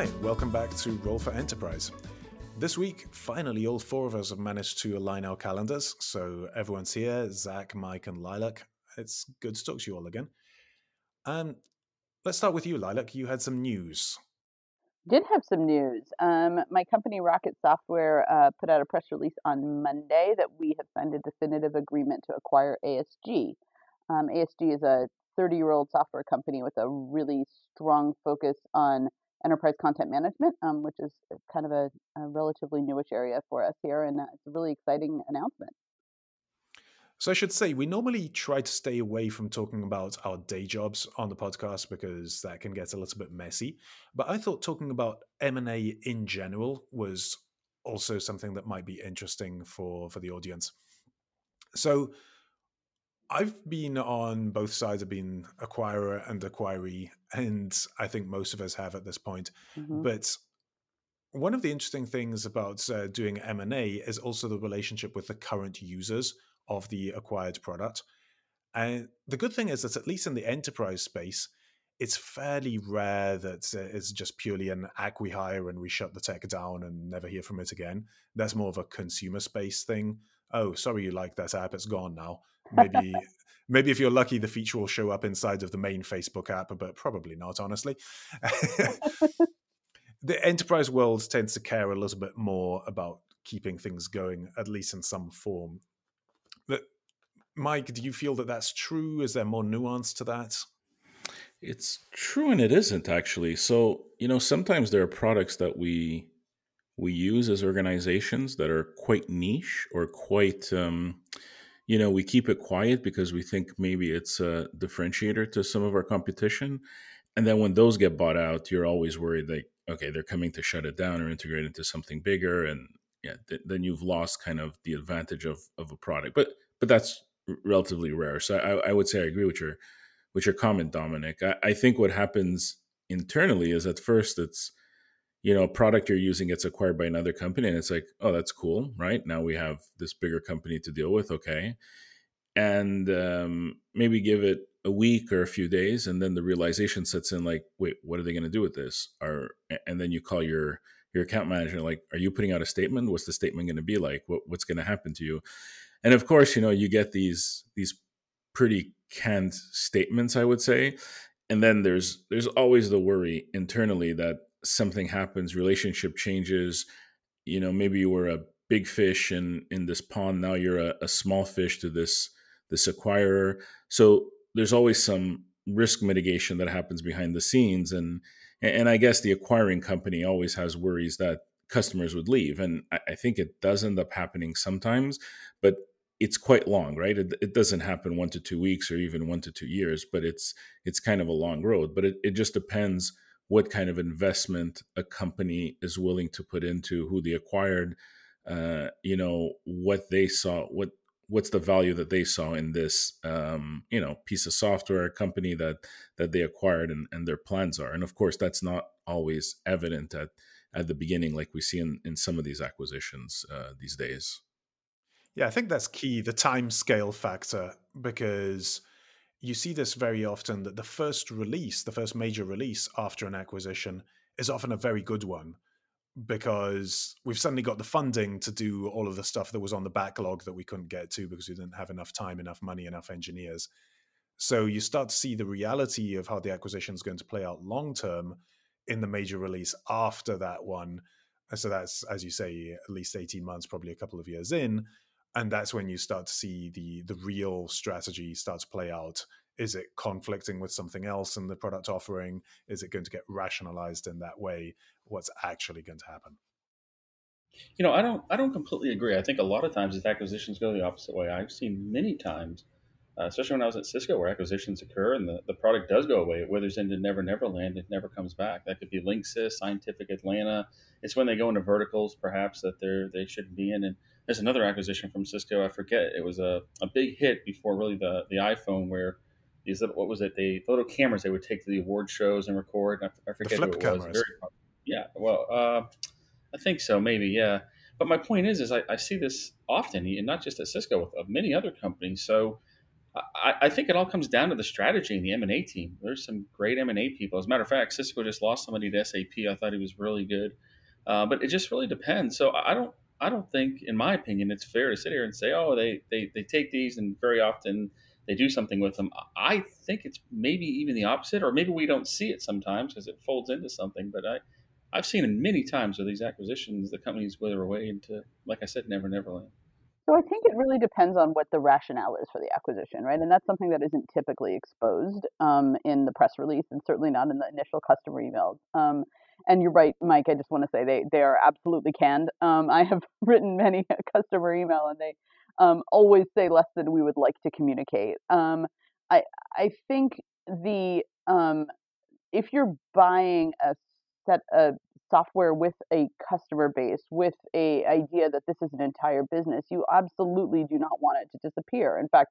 Hi, welcome back to Roll for Enterprise. This week, finally, all four of us have managed to align our calendars. So everyone's here Zach, Mike, and Lilac. It's good to talk to you all again. Um, let's start with you, Lilac. You had some news. Did have some news. Um, my company, Rocket Software, uh, put out a press release on Monday that we have signed a definitive agreement to acquire ASG. Um, ASG is a 30 year old software company with a really strong focus on enterprise content management, um, which is kind of a, a, relatively newish area for us here. And uh, it's a really exciting announcement. So I should say we normally try to stay away from talking about our day jobs on the podcast because that can get a little bit messy. But I thought talking about M&A in general was also something that might be interesting for for the audience. So I've been on both sides. I've been acquirer and acquiree, and I think most of us have at this point. Mm-hmm. But one of the interesting things about uh, doing M and A is also the relationship with the current users of the acquired product. And the good thing is that at least in the enterprise space, it's fairly rare that uh, it's just purely an acqui-hire and we shut the tech down and never hear from it again. That's more of a consumer space thing. Oh, sorry, you like that app? It's gone now. Maybe maybe if you're lucky the feature will show up inside of the main facebook app but probably not honestly. The enterprise world tends to care a little bit more about keeping things going at least in some form. But mike do you feel that that's true? Is there more nuance to that? It's true and it isn't actually. So you know sometimes there are products that we we use as organizations that are quite niche or quite um, you know, we keep it quiet because we think maybe it's a differentiator to some of our competition. And then when those get bought out, you're always worried that, okay, they're coming to shut it down or integrate into something bigger. And yeah, th- then you've lost kind of the advantage of, of a product. But, but that's relatively rare. So I, I, would say I agree with your, with your comment, Dominic. I, I think what happens internally is at first it's, you know, a product you're using gets acquired by another company and it's like, oh, that's cool, right? Now we have this bigger company to deal with, okay. And um, maybe give it a week or a few days, and then the realization sets in, like, wait, what are they going to do with this? Or and then you call your your account manager, like, are you putting out a statement? What's the statement going to be like? What, what's going to happen to you? And of course, you know, you get these these pretty canned statements, I would say, and then there's there's always the worry internally that something happens, relationship changes. You know, maybe you were a big fish in in this pond. Now you're a, a small fish to this this acquirer. So there's always some risk mitigation that happens behind the scenes, and and I guess the acquiring company always has worries that customers would leave, and I, I think it does end up happening sometimes, but it's quite long, right? It, it, doesn't happen one to two weeks or even one to two years, but it's it's kind of a long road. But it, it just depends what kind of investment a company is willing to put into who they acquired uh, you know what they saw what what's the value that they saw in this um, you know piece of software company that that they acquired and, and their plans are. And of course that's not always evident at at the beginning like we see in, in some of these acquisitions uh, these days. Yeah i think that's key the time scale factor because you see this very often that the first release, the first major release after an acquisition, is often a very good one because we've suddenly got the funding to do all of the stuff that was on the backlog that we couldn't get to because we didn't have enough time, enough money, enough engineers. So you start to see the reality of how the acquisition is going to play out long term in the major release after that one. So that's, as you say, at least 18 months, probably a couple of years in and that's when you start to see the the real strategy start to play out is it conflicting with something else in the product offering is it going to get rationalized in that way what's actually going to happen you know i don't i don't completely agree i think a lot of times these acquisitions go the opposite way i've seen many times uh, especially when I was at Cisco, where acquisitions occur and the, the product does go away. It withers into Never Never Land. It never comes back. That could be Linksys, Scientific Atlanta. It's when they go into verticals, perhaps that they're they shouldn't be in. And there's another acquisition from Cisco. I forget. It was a, a big hit before really the the iPhone, where these what was it? They the little cameras they would take to the award shows and record. I, I forget who it cameras. was. Very, yeah. Well, uh, I think so. Maybe. Yeah. But my point is, is I, I see this often, and not just at Cisco, with many other companies. So I, I think it all comes down to the strategy and the M and A team. There's some great M and A people. As a matter of fact, Cisco just lost somebody to SAP. I thought he was really good, uh, but it just really depends. So I don't I don't think, in my opinion, it's fair to sit here and say, oh, they they, they take these and very often they do something with them. I think it's maybe even the opposite, or maybe we don't see it sometimes because it folds into something. But I I've seen it many times with these acquisitions, the companies wither away into, like I said, never never land. So I think it really depends on what the rationale is for the acquisition, right? And that's something that isn't typically exposed um, in the press release, and certainly not in the initial customer emails. Um, and you're right, Mike. I just want to say they they are absolutely canned. Um, I have written many a customer email, and they um, always say less than we would like to communicate. Um, I I think the um, if you're buying a set of software with a customer base, with a idea that this is an entire business, you absolutely do not want it to disappear. In fact,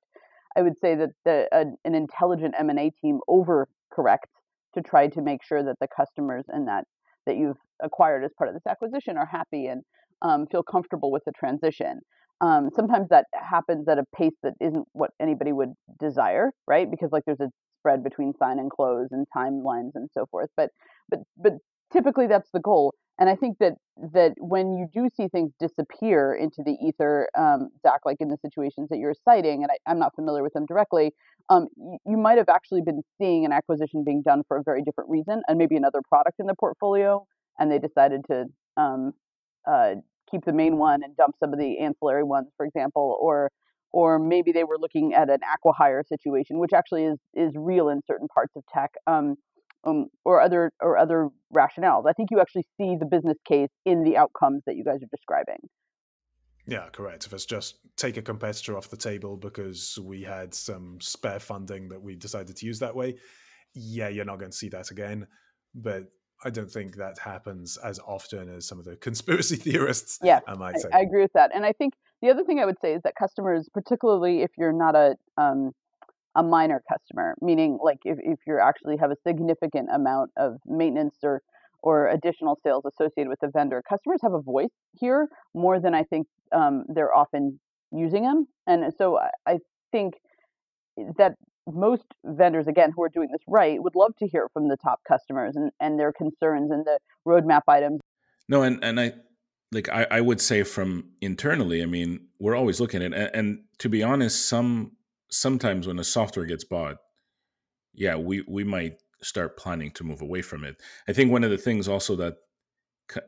I would say that the, an intelligent M&A team overcorrects to try to make sure that the customers in that that you've acquired as part of this acquisition are happy and um, feel comfortable with the transition. Um, sometimes that happens at a pace that isn't what anybody would desire, right? Because like there's a spread between sign and close and timelines and so forth. But but but typically that's the goal. And I think that that when you do see things disappear into the ether, um, Zach, like in the situations that you're citing, and I, am not familiar with them directly, um, you, you might have actually been seeing an acquisition being done for a very different reason, and maybe another product in the portfolio, and they decided to um, uh, keep the main one and dump some of the ancillary ones, for example, or or maybe they were looking at an acquihire situation, which actually is is real in certain parts of tech. Um, um, or other or other rationales. I think you actually see the business case in the outcomes that you guys are describing. Yeah, correct. If it's just take a competitor off the table because we had some spare funding that we decided to use that way, yeah, you're not going to see that again. But I don't think that happens as often as some of the conspiracy theorists. Yeah, I might say. I, I agree with that. And I think the other thing I would say is that customers, particularly if you're not a um, a minor customer, meaning like if, if you actually have a significant amount of maintenance or or additional sales associated with the vendor, customers have a voice here more than I think um, they're often using them. And so I, I think that most vendors, again, who are doing this right, would love to hear from the top customers and, and their concerns and the roadmap items. No, and, and I like I, I would say from internally, I mean, we're always looking at and, and to be honest, some sometimes when a software gets bought, yeah, we we might start planning to move away from it. I think one of the things also that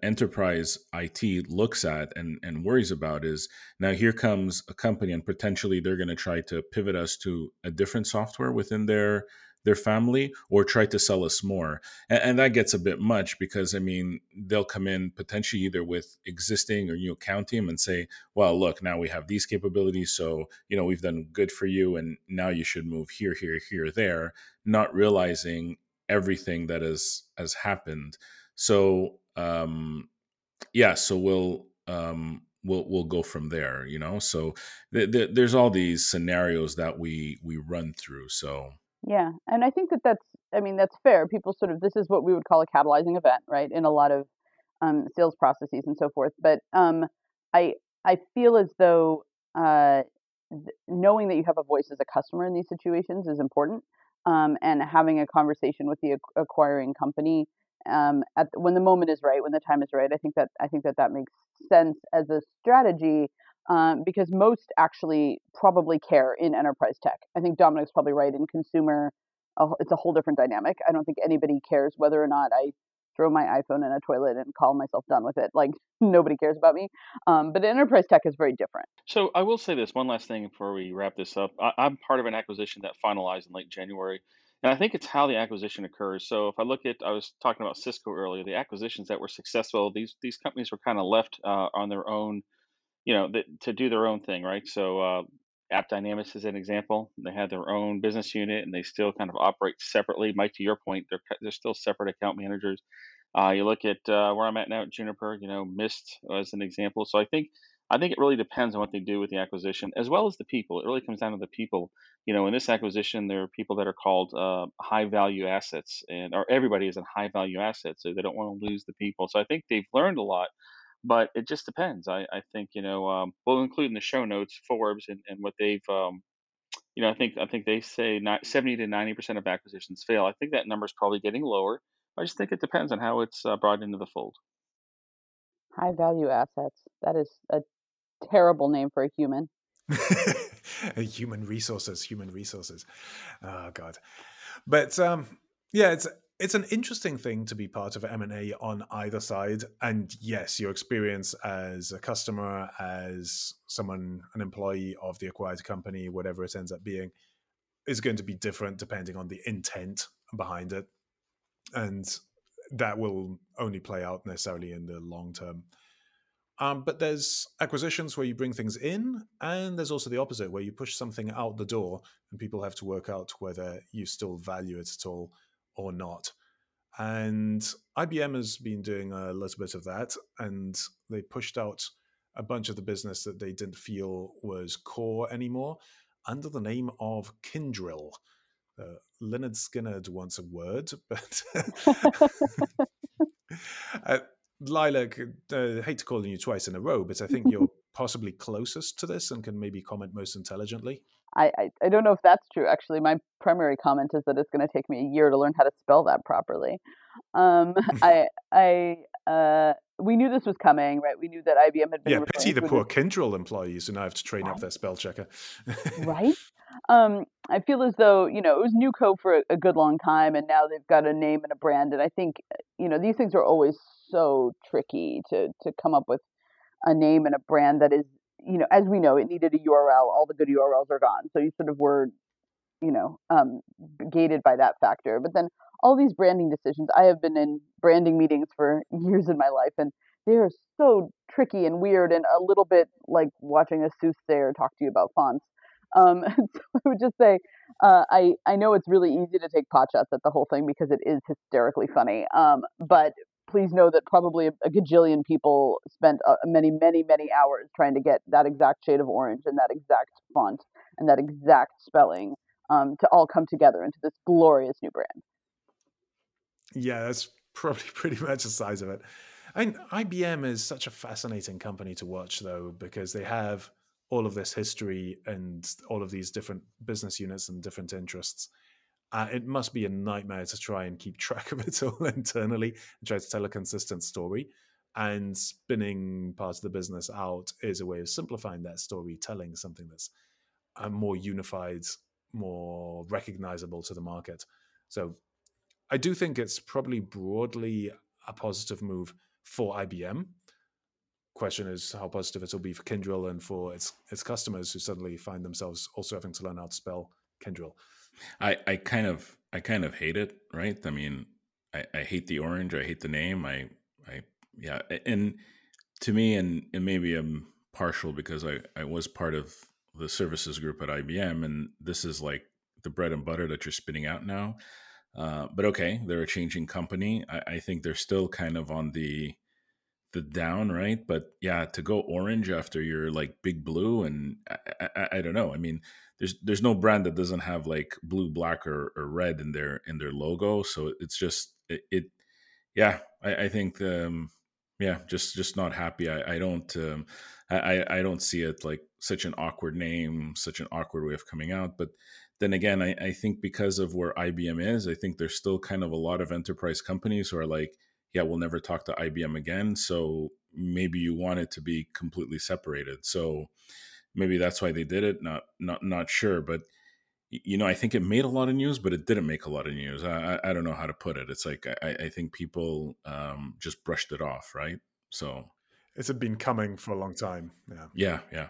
enterprise IT looks at and, and worries about is now here comes a company and potentially they're going to try to pivot us to a different software within their their family or try to sell us more. And, and, that gets a bit much because, I mean, they'll come in potentially either with existing or new account team and say, well, look, now we have these capabilities. So, you know, we've done good for you. And now you should move here, here, here, there, not realizing everything that has, has happened. So, um, yeah, so we'll, um, we'll we'll go from there you know so th- th- there's all these scenarios that we we run through so yeah, and I think that that's I mean that's fair. People sort of this is what we would call a catalyzing event, right? In a lot of um, sales processes and so forth. But um, I I feel as though uh, knowing that you have a voice as a customer in these situations is important, um, and having a conversation with the acquiring company um, at when the moment is right, when the time is right. I think that I think that that makes sense as a strategy um, because most actually probably care in enterprise tech. I think Dominic's probably right in consumer. it's a whole different dynamic. I don't think anybody cares whether or not I throw my iPhone in a toilet and call myself done with it. Like nobody cares about me. Um, but enterprise tech is very different. So I will say this one last thing before we wrap this up. I, I'm part of an acquisition that finalized in late January. And I think it's how the acquisition occurs. So if I look at, I was talking about Cisco earlier, the acquisitions that were successful, these these companies were kind of left uh, on their own you know, to do their own thing, right? So, uh, AppDynamics is an example. They had their own business unit, and they still kind of operate separately. Mike, to your point, they're they're still separate account managers. Uh, you look at uh, where I'm at now at Juniper. You know, Mist as an example. So I think I think it really depends on what they do with the acquisition, as well as the people. It really comes down to the people. You know, in this acquisition, there are people that are called uh, high value assets, and or everybody is a high value asset, so they don't want to lose the people. So I think they've learned a lot but it just depends. I, I think you know um, we'll include in the show notes Forbes and, and what they've um, you know, I think I think they say not, 70 to 90 percent of acquisitions fail. I think that number is probably getting lower. I just think it depends on how it's uh, brought into the fold. High value assets. That is a terrible name for a human. human resources, human resources. Oh God. But um, yeah, it's it's an interesting thing to be part of M&A on either side. And yes, your experience as a customer, as someone, an employee of the acquired company, whatever it ends up being, is going to be different depending on the intent behind it. And that will only play out necessarily in the long term. Um, but there's acquisitions where you bring things in, and there's also the opposite, where you push something out the door and people have to work out whether you still value it at all or not. And IBM has been doing a little bit of that, and they pushed out a bunch of the business that they didn't feel was core anymore under the name of Kyndryl. Uh, Lynyrd Skynyrd wants a word, but uh, Lilac, uh, hate to call on you twice in a row, but I think you're possibly closest to this and can maybe comment most intelligently. I, I, I don't know if that's true. Actually, my primary comment is that it's going to take me a year to learn how to spell that properly. Um, I I uh, we knew this was coming, right? We knew that IBM had been. Yeah, pity the poor Kyndryl employees who now have to train right. up their spell checker. right. Um, I feel as though you know it was NewCo for a, a good long time, and now they've got a name and a brand. And I think you know these things are always so tricky to to come up with a name and a brand that is you know, as we know, it needed a URL. All the good URLs are gone. So you sort of were, you know, um, gated by that factor. But then all these branding decisions, I have been in branding meetings for years in my life, and they are so tricky and weird and a little bit like watching a soothsayer talk to you about fonts. Um, so I would just say, uh, I I know it's really easy to take pot shots at the whole thing because it is hysterically funny. Um, but please know that probably a, gajillion people spent uh, many, many, many hours trying to get that exact shade of orange and that exact font and that exact spelling um, to all come together into this glorious new brand. Yeah, that's probably pretty much the size of it. And IBM is such a fascinating company to watch, though, because they have all of this history and all of these different business units and different interests. Uh, it must be a nightmare to try and keep track of it all internally and try to tell a consistent story. And spinning part of the business out is a way of simplifying that story, telling something that's uh, more unified, more recognizable to the market. So I do think it's probably broadly a positive move for IBM. Question is how positive it'll be for Kyndryl and for its its customers who suddenly find themselves also having to learn how to spell Kyndryl. I, I kind of I kind of hate it, right? I mean, I, I hate the orange. I hate the name. I I yeah, and to me, and, and maybe I'm partial because I, I was part of the services group at IBM, and this is like the bread and butter that you're spitting out now. Uh, but okay, they're a changing company. I, I think they're still kind of on the the down, right? But yeah, to go orange after you're like big blue, and I, I, I, don't know. I mean, there's there's no brand that doesn't have like blue, black, or, or red in their in their logo. So it's just it. it yeah, I, I think um, yeah, just just not happy. I, I don't um, I I don't see it like such an awkward name, such an awkward way of coming out. But then again, I, I think because of where IBM is, I think there's still kind of a lot of enterprise companies who are like yeah, we'll never talk to IBM again. So maybe you want it to be completely separated. So maybe that's why they did it. Not not not sure, but you know, I think it made a lot of news, but it didn't make a lot of news. I I, I don't know how to put it. It's like I, I think people um, just brushed it off, right? So it's been coming for a long time. Yeah, yeah, yeah.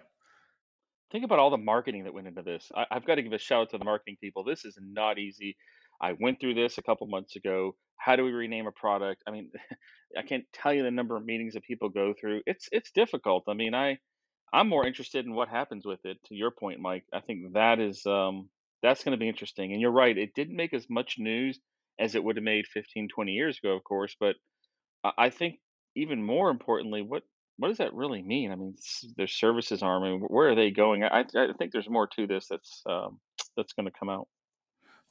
Think about all the marketing that went into this. I, I've got to give a shout out to the marketing people. This is not easy. I went through this a couple months ago how do we rename a product? I mean i can't tell you the number of meetings that people go through. It's it's difficult. I mean i i'm more interested in what happens with it to your point mike. I think that is um that's going to be interesting. And you're right it didn't make as much news as it would have made 15 20 years ago of course but i think even more importantly what what does that really mean? I mean their services arm I mean, where are they going? I i think there's more to this that's um that's going to come out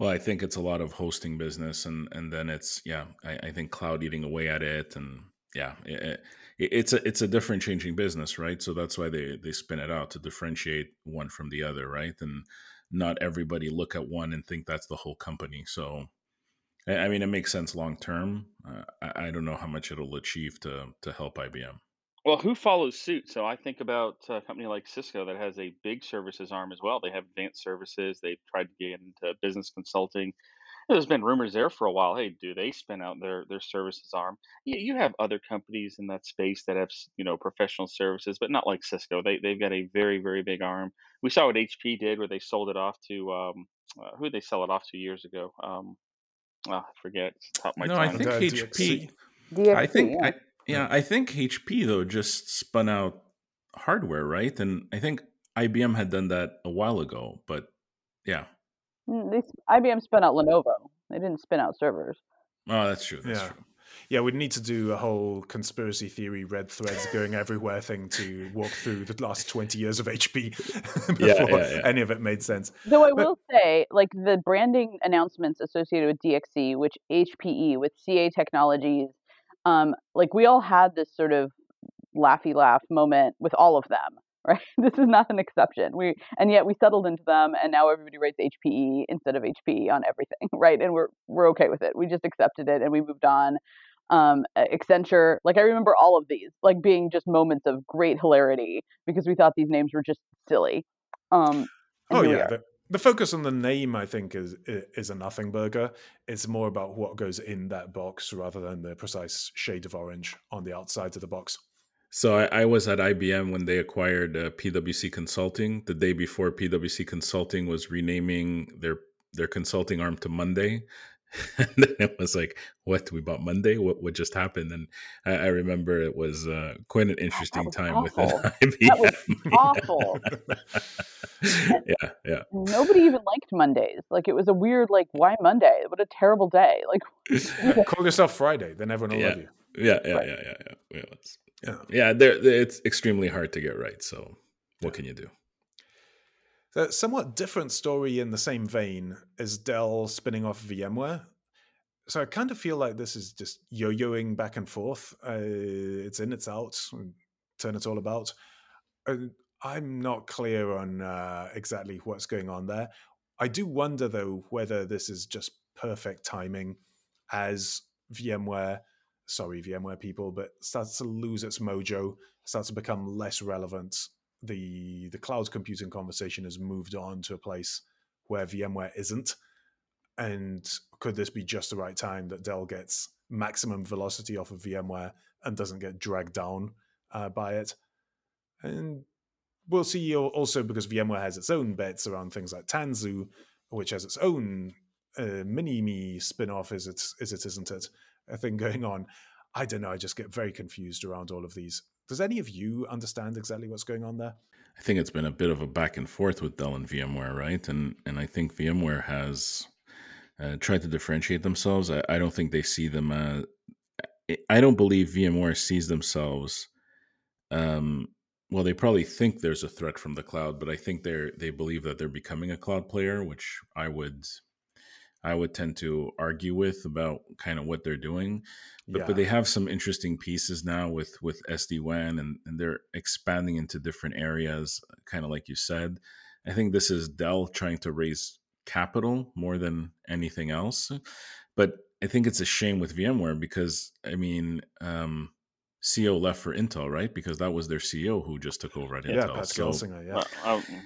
well, I think it's a lot of hosting business, and and then it's yeah, I, I think cloud eating away at it, and yeah, it, it's a it's a different changing business, right? So that's why they they spin it out to differentiate one from the other, right? And not everybody look at one and think that's the whole company. So, I mean, it makes sense long term. Uh, I, I, don't know how much it'll achieve to to help IBM. Well, who follows suit? So I think about a company like Cisco that has a big services arm as well. They have advanced services. They've tried to get into business consulting. There's been rumors there for a while. Hey, do they spin out their their services arm? Yeah, you have other companies in that space that have you know professional services, but not like Cisco. They they've got a very very big arm. We saw what HP did, where they sold it off to um, uh, who did they sell it off to years ago? Um, oh, I forget. Top my no, tongue. I think uh, HP. DXC, I think yeah. I, yeah, I think HP though just spun out hardware, right? And I think IBM had done that a while ago, but yeah. Mm, They, IBM spun out Lenovo. They didn't spin out servers. Oh, that's true. That's Yeah. true. Yeah, we'd need to do a whole conspiracy theory red threads going everywhere thing to walk through the last 20 years of HP before Yeah, yeah, yeah. any of it made sense. Though I But- will say, like the branding announcements associated with DXC, which HPE with CA Technologies, um, like we all had this sort of laughy laugh moment with all of them, right? This is not an exception. We and yet we settled into them, and now everybody writes HPE instead of HPE on everything, right? And we're we're okay with it. We just accepted it and we moved on. Um, Accenture, like I remember all of these, like being just moments of great hilarity because we thought these names were just silly. Um, Oh yeah, the, the focus on the name I think is is a nothing burger. It's more about what goes in that box rather than the precise shade of orange on the outside of the box. So I, I was at IBM when they acquired uh, PwC Consulting the day before PwC Consulting was renaming their their consulting arm to Monday. and then it was like, what? We bought Monday? What what just happened? And I, I remember it was uh, quite an interesting was time within awful. IBM. That was awful. yeah, yeah. Nobody even liked Mondays. Like it was a weird, like, why Monday? What a terrible day. Like Call yourself Friday, then everyone will Yeah. love you. Yeah, yeah, Right. yeah, yeah, yeah. Yeah, Yeah. yeah they're, they're- it's extremely hard to get right. So what can you do? A somewhat different story in the same vein is Dell spinning off VMware. So I kind of feel like this is just yo-yoing back and forth. Uh, it's in, it's out, turn it all about. Uh, I'm not clear on uh, exactly what's going on there. I do wonder though whether this is just perfect timing as VMware, sorry VMware people, but starts to lose its mojo, starts to become less relevant the the cloud computing conversation has moved on to a place where VMware isn't. And could this be just the right time that Dell gets maximum velocity off of VMware and doesn't get dragged down uh, by it? And we'll see al- also because VMware has its own bets around things like Tanzu, which has its own uh, mini me spin off, is it, is it, isn't it? A thing going on. I don't know. I just get very confused around all of these. Does any of you understand exactly what's going on there? I think it's been a bit of a back and forth with Dell and VMware, right? And and I think VMware has uh, tried to differentiate themselves. I, I don't think they see them. Uh, I don't believe VMware sees themselves. Um, well, they probably think there's a threat from the cloud, but I think they're they believe that they're becoming a cloud player, which I would I would tend to argue with about kind of what they're doing. But, but they have some interesting pieces now with with SD WAN, and, and they're expanding into different areas, kind of like you said. I think this is Dell trying to raise capital more than anything else. But I think it's a shame with VMware because I mean, um, CEO left for Intel, right? Because that was their CEO who just took over at yeah, Intel. Pat So Gelsinger, yeah. Well, I-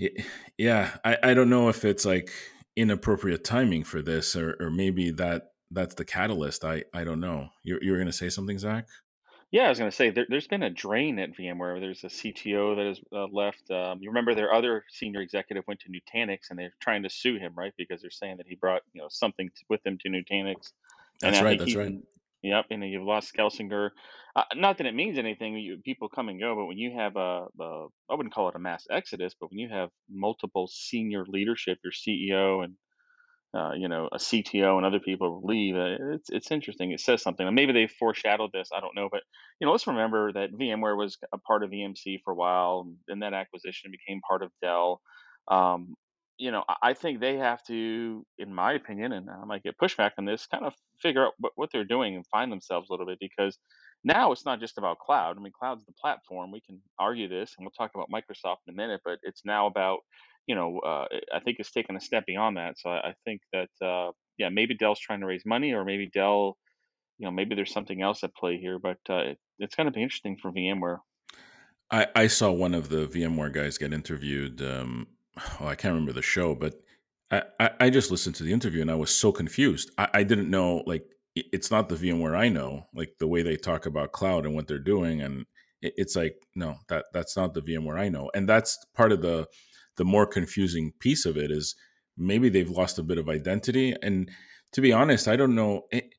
Y- yeah I, I don't know if it's like inappropriate timing for this or, or maybe that that's the catalyst i i don't know you're, you're gonna say something zach Yeah, I was going to say there, there's been a drain at VMware. There's a CTO that has uh, left. Um, you remember their other senior executive went to Nutanix, and they're trying to sue him, right? Because they're saying that he brought you know something with him to Nutanix. That's right that's he- right Yep, and you've lost Gelsinger. Uh, not that it means anything. You, people come and go, but when you have a, a, I wouldn't call it a mass exodus, but when you have multiple senior leadership, your CEO and uh, you know a CTO and other people leave, uh, it's it's interesting. It says something. And maybe they foreshadowed this. I don't know, but you know, let's remember that VMware was a part of EMC for a while, and then that acquisition became part of Dell. Um, you know, I think they have to, in my opinion, and I might get pushback on this, kind of figure out what, what they're doing and find themselves a little bit because now it's not just about cloud. I mean, cloud's the platform. We can argue this, and we'll talk about Microsoft in a minute, but it's now about you know, uh, I think it's taken a step beyond that. So I, I think that uh, yeah, maybe Dell's trying to raise money, or maybe Dell, you know, maybe there's something else at play here. But uh, it, it's going to be interesting for VMware. I, I saw one of the VMware guys get interviewed. Um, oh, I can't remember the show, but I, I, I just listened to the interview and I was so confused. I, I didn't know like it's not the VMware I know, like the way they talk about cloud and what they're doing, and it, it's like no, that that's not the VMware I know, and that's part of the the more confusing piece of it is maybe they've lost a bit of identity, and to be honest, I don't know. It,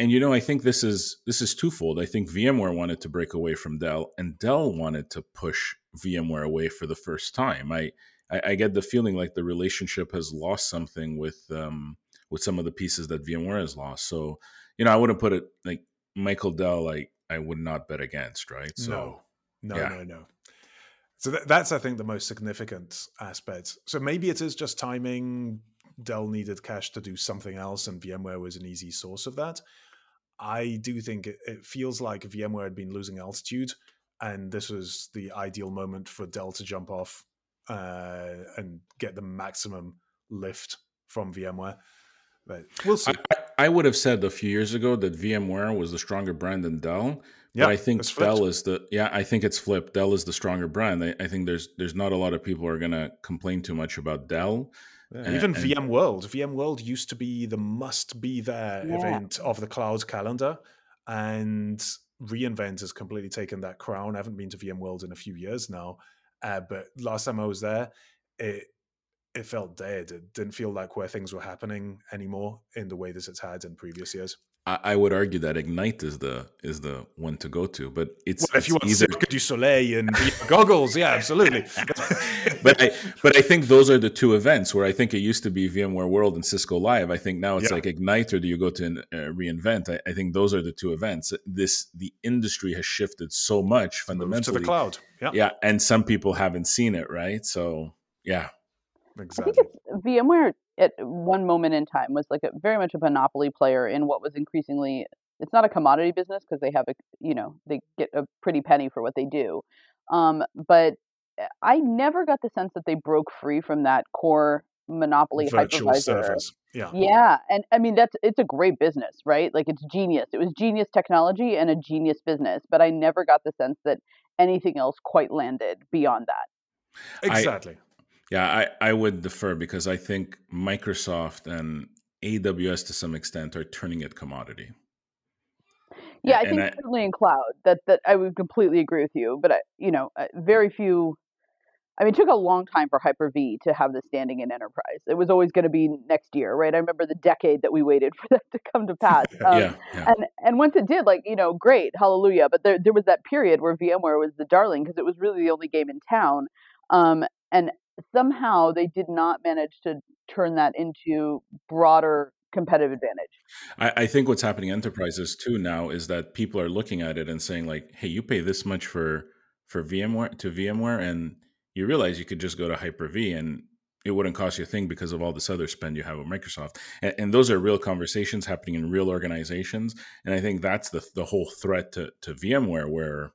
and you know, I think this is this is twofold. I think VMware wanted to break away from Dell, and Dell wanted to push VMware away for the first time. I I, I get the feeling like the relationship has lost something with um, with some of the pieces that VMware has lost. So, you know, I wouldn't put it like Michael Dell, like I would not bet against, right? So, no, no, yeah. no, no. So th- that's, I think, the most significant aspect. So maybe it is just timing. Dell needed cash to do something else, and VMware was an easy source of that. I do think it, it feels like VMware had been losing altitude, and this was the ideal moment for Dell to jump off uh, and get the maximum lift from VMware. But we'll see. I, I, would have said a few years ago that VMware was the stronger brand than Dell. Yeah, but I think Dell is the yeah. I think it's flipped. Dell is the stronger brand. I, I think there's there's not a lot of people are gonna complain too much about Dell. Yeah, and, even and, VMworld. VMworld used to be the must be there yeah. event of the cloud calendar, and reInvent has completely taken that crown. I haven't been to VMworld in a few years now, uh, but last time I was there, it it felt dead. It didn't feel like where things were happening anymore in the way that it's had in previous years. I, I would argue that Ignite is the is the one to go to, but it's well, if it's you want either... Cirque du Soleil and goggles, yeah, absolutely. but I but I think those are the two events where I think it used to be VMware World and Cisco Live. I think now it's yeah. like Ignite, or do you go to uh, reInvent? I, I, think those are the two events. This the industry has shifted so much fundamentally to the cloud. Yeah, yeah, and some people haven't seen it, right? So yeah, exactly. I think it's VMware at one moment in time was like a very much a monopoly player in what was increasingly it's not a commodity business because they have a you know they get a pretty penny for what they do um, but eh, i never got the sense that they broke free from that core monopoly Virtual hypervisor. servers. yeah. Yeah and i mean that's it's a great business right? Like it's genius. It was genius technology and a genius business but i never got the sense that anything else quite landed beyond that. Exactly yeah, I, I would defer because I think Microsoft and AWS to some extent are turning it commodity. Yeah, I and think I, certainly in cloud that that I would completely agree with you. But I, you know, uh, very few. I mean, it took a long time for Hyper V to have the standing in enterprise. It was always going to be next year, right? I remember the decade that we waited for that to come to pass. Um, yeah, yeah. And and once it did, like you know, great, hallelujah. But there there was that period where VMware was the darling because it was really the only game in town. Um, and somehow they did not manage to turn that into broader competitive advantage. I, I, think what's happening in enterprises too now is that people are looking at it and saying like, "Hey, you pay this much for for VMware to VMware, and you realize you could just go to Hyper V and it wouldn't cost you a thing because of all this other spend you have with Microsoft." And, and those are real conversations happening in real organizations, and I think that's the the whole threat to to VMware where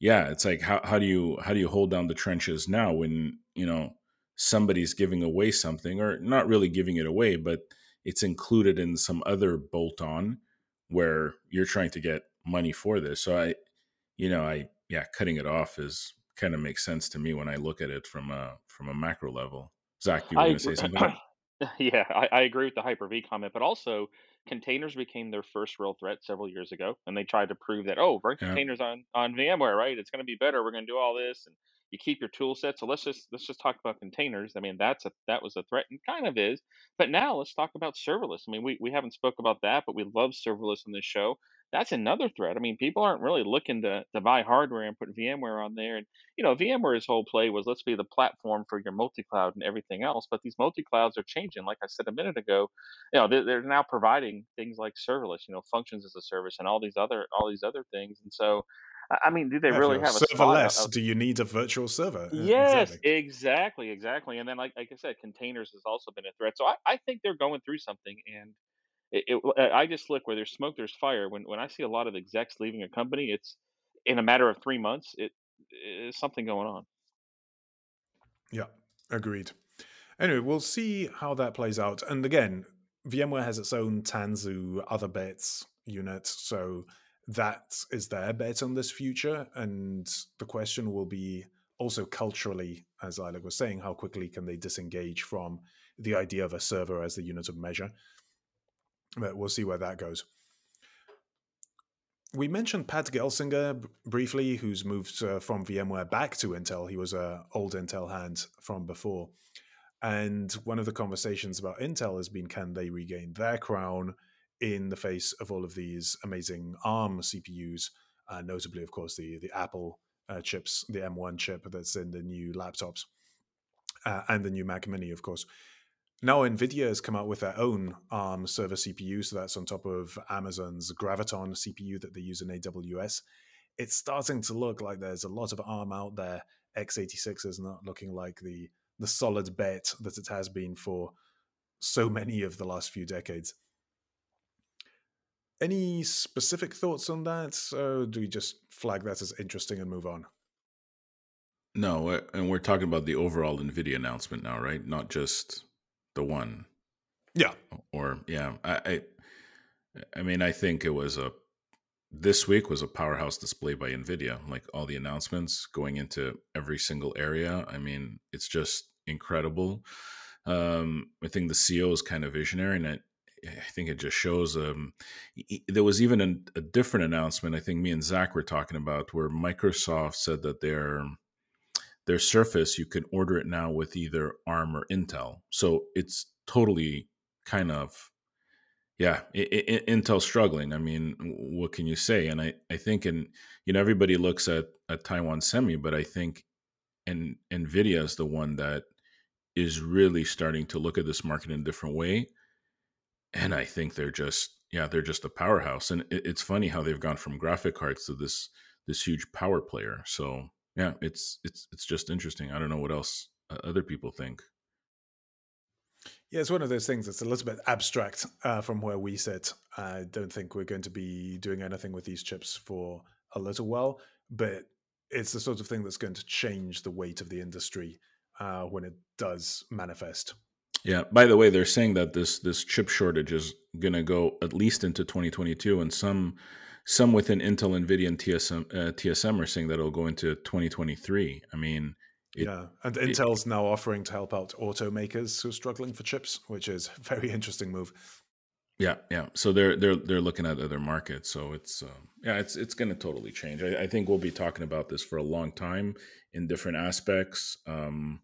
yeah, it's like how how do you how do you hold down the trenches now when you know somebody's giving away something or not really giving it away, but it's included in some other bolt on where you're trying to get money for this. So I, you know, I yeah, cutting it off is kind of makes sense to me when I look at it from a from a macro level. Zach, you were going to say something? yeah, I, I, agree with the Hyper V comment, but also containers became their first real threat several years ago, and they tried to prove that oh, run containers yeah. on on VMware, right? It's going to be better. We're going to do all this, and you keep your tool set. So let's just let's just talk about containers. I mean, that's a that was a threat and kind of is. But now let's talk about serverless. I mean, we, we haven't spoke about that, but we love serverless on this show. That's another threat. I mean, people aren't really looking to, to buy hardware and put VMware on there. And, you know, VMware's whole play was let's be the platform for your multi-cloud and everything else. But these multi-clouds are changing. Like I said a minute ago, you know, they're, they're now providing things like serverless, you know, functions as a service and all these other all these other things. And so I mean, do they yeah, really have a serverless? Of, do you need a virtual server? Yes, exactly. exactly, exactly. And then, like like I said, containers has also been a threat. So I, I think they're going through something, and it, it, I just look where there's smoke, there's fire. When when I see a lot of execs leaving a company, it's in a matter of three months. It is something going on. Yeah, agreed. Anyway, we'll see how that plays out. And again, VMware has its own Tanzu other bets unit, so that is their bet on this future. And the question will be also culturally, as Lilac was saying, how quickly can they disengage from the idea of a server as the unit of measure? But we'll see where that goes. We mentioned Pat Gelsinger b- briefly, who's moved uh, from VMware back to Intel. He was an old Intel hand from before. And one of the conversations about Intel has been can they regain their crown in the face of all of these amazing ARM CPUs, uh, notably, of course, the the Apple uh, chips, the M1 chip that's in the new laptops, uh, and the new Mac Mini, of course. Now, NVIDIA has come out with their own ARM server CPU, so that's on top of Amazon's Graviton CPU that they use in AWS. It's starting to look like there's a lot of ARM out there. x86 is not looking like the the solid bet that it has been for so many of the last few decades. Any specific thoughts on that? Or do we just flag that as interesting and move on? No, and we're talking about the overall NVIDIA announcement now, right? Not just the one. Yeah. Or yeah, I, I, I mean, I think it was a. This week was a powerhouse display by NVIDIA. Like all the announcements going into every single area. I mean, it's just incredible. Um, I think the CEO is kind of visionary, and I, I think it just shows. Um, there was even a, a, different announcement. I think me and Zach were talking about where Microsoft said that their their Surface you can order it now with either ARM or Intel. So it's totally kind of yeah, it, it, Intel struggling. I mean, what can you say? And I, I think, and you know, everybody looks at at Taiwan Semi, but I think, and Nvidia is the one that is really starting to look at this market in a different way and I think they're just yeah they're just a powerhouse. And it, it's funny how they've gone from graphic cards to this this huge power player. So yeah, it's it's it's just interesting. I don't know what else uh, other people think. Yeah, it's one of those things that's a little bit abstract uh, from where we sit. I don't think we're going to be doing anything with these chips for a little while, but it's the sort of thing that's going to change the weight of the industry uh, when it does manifest. Yeah. By the way, they're saying that this this chip shortage is going to go at least into 2022, and some some within Intel, Nvidia, and TSM uh, TSM are saying that it'll go into 2023. I mean, it, yeah, and it, Intel's now offering to help out automakers who are struggling for chips, which is a very interesting move. Yeah, yeah. So they're they're they're looking at other markets. So it's um, yeah, it's it's going to totally change. I, I, think we'll be talking about this for a long time in different aspects. Um,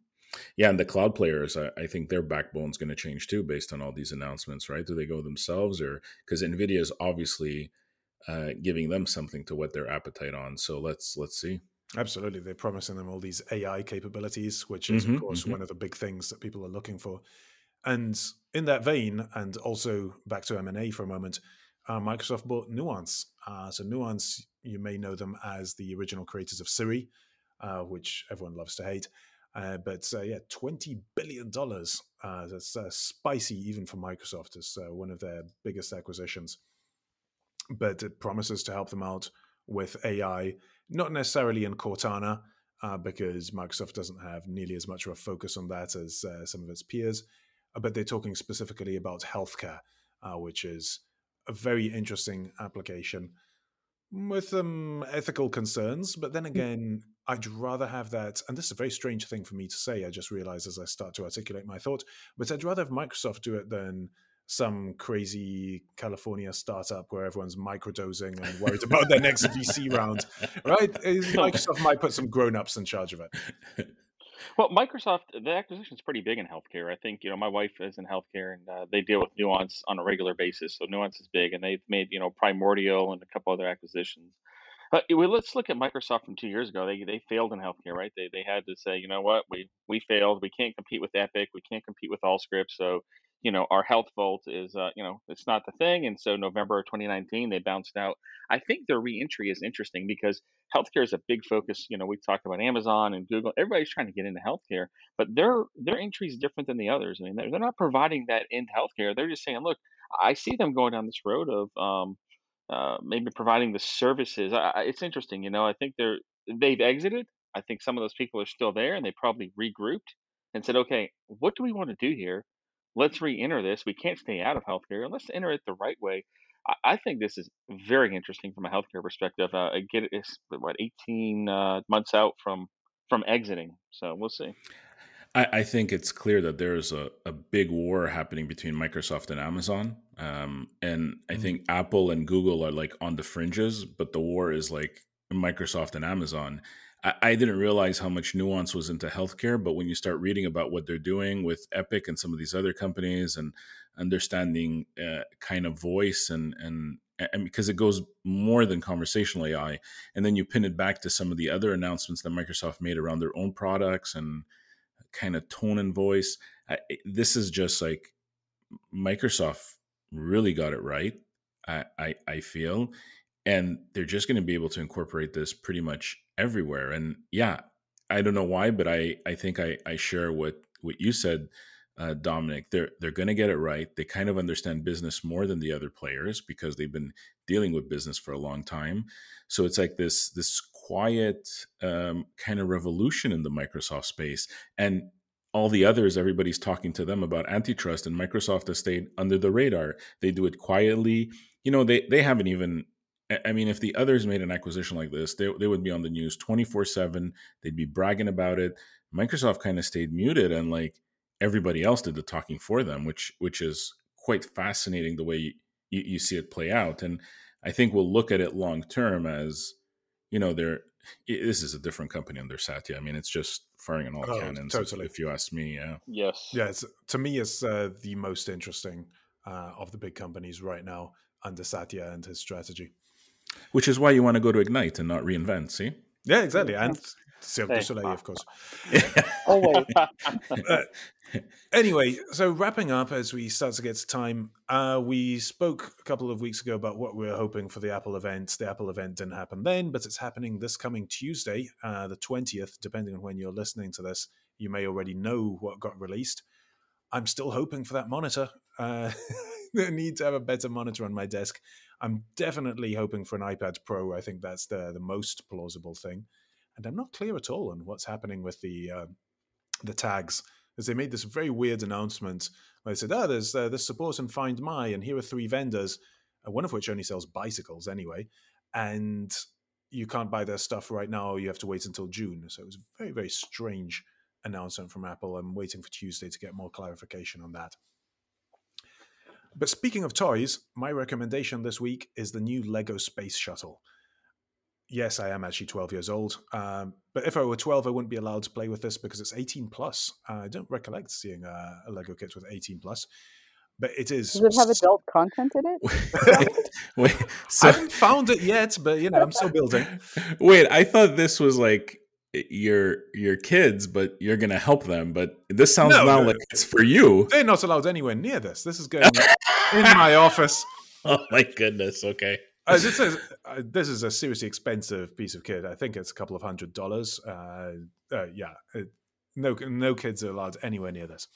yeah, and the cloud players, I, I think their backbone is going to change too, based on all these announcements, right? Do they go themselves, or because Nvidia is obviously uh, giving them something to whet their appetite on? So let's let's see. Absolutely, they're promising them all these AI capabilities, which is mm-hmm, of course mm-hmm. one of the big things that people are looking for. And in that vein, and also back to M and A for a moment, uh, Microsoft bought Nuance. Uh, so Nuance, you may know them as the original creators of Siri, uh, which everyone loves to hate. Uh, but uh, yeah, twenty billion dollars. Uh, that's uh, spicy even for Microsoft. It's uh, one of their biggest acquisitions. But it promises to help them out with AI, not necessarily in Cortana, uh, because Microsoft doesn't have nearly as much of a focus on that as some of its peers. But they're talking specifically about healthcare, which is a very interesting application with some ethical concerns. But then mm. again, I'd rather have that, and this is a very strange thing for me to say. I just realized as I start to articulate my thought, but I'd rather have Microsoft do it than some crazy California startup where everyone's microdosing and worried about their next VC round, right? Microsoft might put some grown-ups in charge of it. Well, Microsoft, the acquisition is pretty big in healthcare. I think you know my wife is in healthcare, and uh, they deal with Nuance on a regular basis. So Nuance is big, and they've made you know Primordial and a couple other acquisitions. But well, let's look at Microsoft from two years ago. They they failed in healthcare, right? They they had to say, you know what, we we failed. We can't compete with Epic. We can't compete with Allscripts. So, you know, our Health Vault is, uh, you know, it's not the thing. And so November of 2019, they bounced out. I think their reentry is interesting because healthcare is a big focus. You know, we talked about Amazon and Google. Everybody's trying to get into healthcare, but their their entry is different than the others. I mean, they're, they're not providing that into healthcare. They're just saying, look, I see them going down this road of um, uh, maybe providing the services. I, it's interesting, you know. I think they're they've exited. I think some of those people are still there, and they probably regrouped. and said, okay, what do we want to do here? Let's re-enter this. We can't stay out of healthcare. Let's enter it the right way. I, I think this is very interesting from a healthcare perspective. Uh, I get it, it's what 18 uh, months out from from exiting, so we'll see. I, I think it's clear that there is a, a big war happening between Microsoft and Amazon. Um, and I Mm. think Apple and Google are like on the fringes, but the war is like Microsoft and Amazon. I, I didn't realize how much nuance was into healthcare, but when you start reading about what they're doing with Epic and some of these other companies and understanding uh, kind of voice and, and, and because it goes more than conversational AI, and then you pin it back to some of the other announcements that Microsoft made around their own products and kind of tone and voice. I, this is just like Microsoft really got it right. I, I, I feel, and they're just going to be able to incorporate this pretty much everywhere. And yeah, I don't know why, but I, I think I, I share what what you said, uh, Dominic. They're they're going to get it right. They kind of understand business more than the other players because they've been dealing with business for a long time. So it's like this this quiet um, kind of revolution in the Microsoft space, and all the others, everybody's talking to them about antitrust, and Microsoft has stayed under the radar. They do it quietly. You know, they they haven't even. I mean, if the others made an acquisition like this, they, they would be on the news 24 7. They'd be bragging about it. Microsoft kind of stayed muted and like everybody else did the talking for them, which which is quite fascinating the way you, you, you see it play out. And I think we'll look at it long term as, you know, they're this is a different company under Satya. I mean, it's just firing on all Oh, cannons. totally. If, if you ask me, yeah. Yes. Yeah, it's, to me, it's uh, the most interesting uh, of the big companies right now under Satya and his strategy. Which is why you want to go to Ignite and not reinvent. See. Yeah, exactly. And Cirque du Soleil, of course. Always. Uh, anyway, so wrapping up as we start to get to time, uh, we spoke a couple of weeks ago about what we were hoping for the Apple event. The Apple event didn't happen then, but it's happening this coming Tuesday, uh, the 20th, depending on when you're listening to this. You may already know what got released. I'm still hoping for that monitor. Uh, I need to have a better monitor on my desk. I'm definitely hoping for an iPad Pro. I think that's the, the most plausible thing. And I'm not clear at all on what's happening with the uh, the tags is they made this very weird announcement where they said, "Ah, there's uh, there's support in Find My, and here are three vendors, uh, one of which only sells bicycles anyway, and you can't buy their stuff right now. You have to wait until June." So it was a very very strange announcement from Apple. I'm waiting for Tuesday to get more clarification on that. But speaking of toys, my recommendation this week is the new Lego Space Shuttle. Yes, I am actually 12 years old. Um, but if I were 12, I wouldn't be allowed to play with this because it's 18 plus. Uh, I don't recollect seeing a, a Lego kit with 18 plus. But it is. Does it have adult content in it? wait, I so, haven't found it yet, but you know, I'm still building. wait, I thought this was like your your kids, but you're gonna help them. But this sounds No, now no. like it's for you. They're not allowed anywhere near this. This is going in my office. Oh my goodness. Okay. Uh, this is uh, this is a seriously expensive piece of kit. I think it's a couple of hundred dollars. Uh, uh, yeah, it, no no kids are allowed anywhere near this.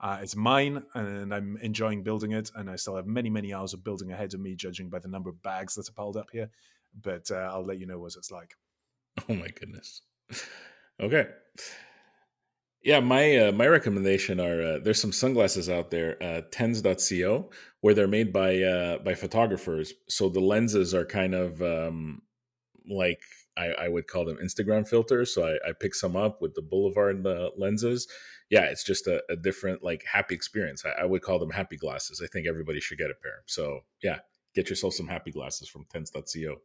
Uh, it's mine, and I'm enjoying building it. And I still have many many hours of building ahead of me, judging by the number of bags that are piled up here. But uh, I'll let you know what it's like. Oh my goodness. Okay. Yeah, my uh, my recommendation are uh, there's some sunglasses out there, uh, tens.co, where they're made by uh, by photographers. So the lenses are kind of um, like I, I would call them Instagram filters. So I, I pick some up with the Boulevard uh, lenses. Yeah, it's just a, a different like happy experience. I, I would call them happy glasses. I think everybody should get a pair. So yeah, get yourself some happy glasses from tens.co.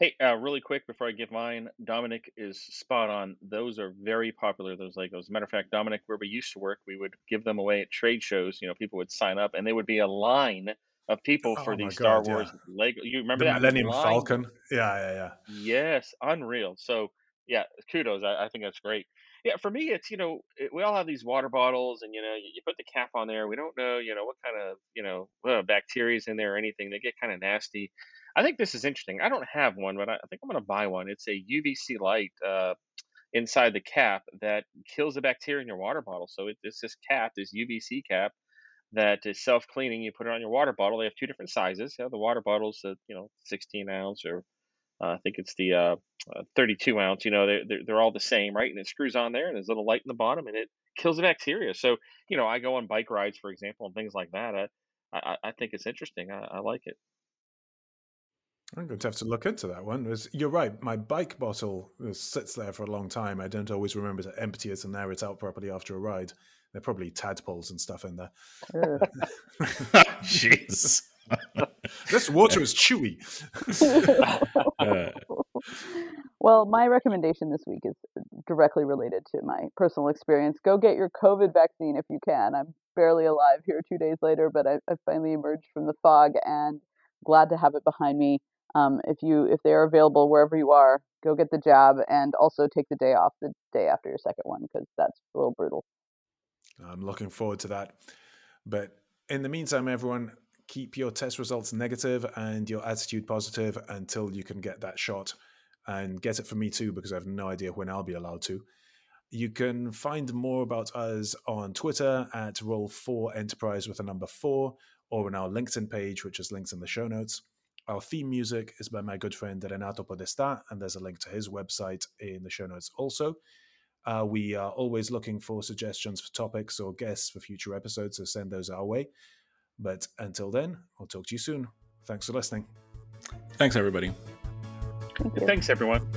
Hey, uh, really quick before I give mine, Dominic is spot on. Those are very popular. Those Legos. Matter of fact, Dominic, where we used to work, we would give them away at trade shows. You know, people would sign up, and there would be a line of people for Oh these Star God, yeah. Wars Lego. You remember the that Millennium? Falcon. Yeah, yeah, yeah. Yes, unreal. So yeah, kudos. I, I think that's great. Yeah, for me, it's you know it, we all have these water bottles, and you know you, you put the cap on there. We don't know you know what kind of you know uh, bacteria is in there or anything. They get kind of nasty. I think this is interesting. I don't have one, but I, think I'm going to buy one. It's a UVC light uh, inside the cap that kills the bacteria in your water bottle. So it, it's this cap, this UVC cap that is self-cleaning. You put it on your water bottle. They have two different sizes. You know, the water bottle's a you know 16 ounce or Uh, I think it's the uh, uh, 32 ounce. You know, they're, they're, they're all the same, right? And it screws on there, and there's a little light in the bottom, and it kills the bacteria. So, you know, I go on bike rides, for example, and things like that. I I, I think it's interesting. I, I like it. I'm going to have to look into that one. You're right. My bike bottle uh, sits there for a long time. I don't always remember to empty it and air it out properly after a ride. There are probably tadpoles and stuff in there. Jeez. this water is chewy. Uh. well, my recommendation this week is directly related to my personal experience. Go get your COVID vaccine if you can. I'm barely alive here two days later, but I, I finally emerged from the fog and glad to have it behind me um, if you if they are available wherever you are, go get the jab and also take the day off the day after your second one because that's a little brutal. I'm looking forward to that. But in the meantime, everyone, keep your test results negative and your attitude positive until you can get that shot. And get it for me too, because I have no idea when I'll be allowed to. You can find more about us on Twitter at Roll4 Enterprise with a number four, or on our LinkedIn page, which is linked in the show notes. Our theme music is by my good friend Renato Podesta, and there's a link to his website in the show notes also. Uh, we are always looking for suggestions for topics or guests for future episodes, so send those our way. But until then, I'll talk to you soon. Thanks for listening. Thanks, everybody. Thank Thanks, everyone.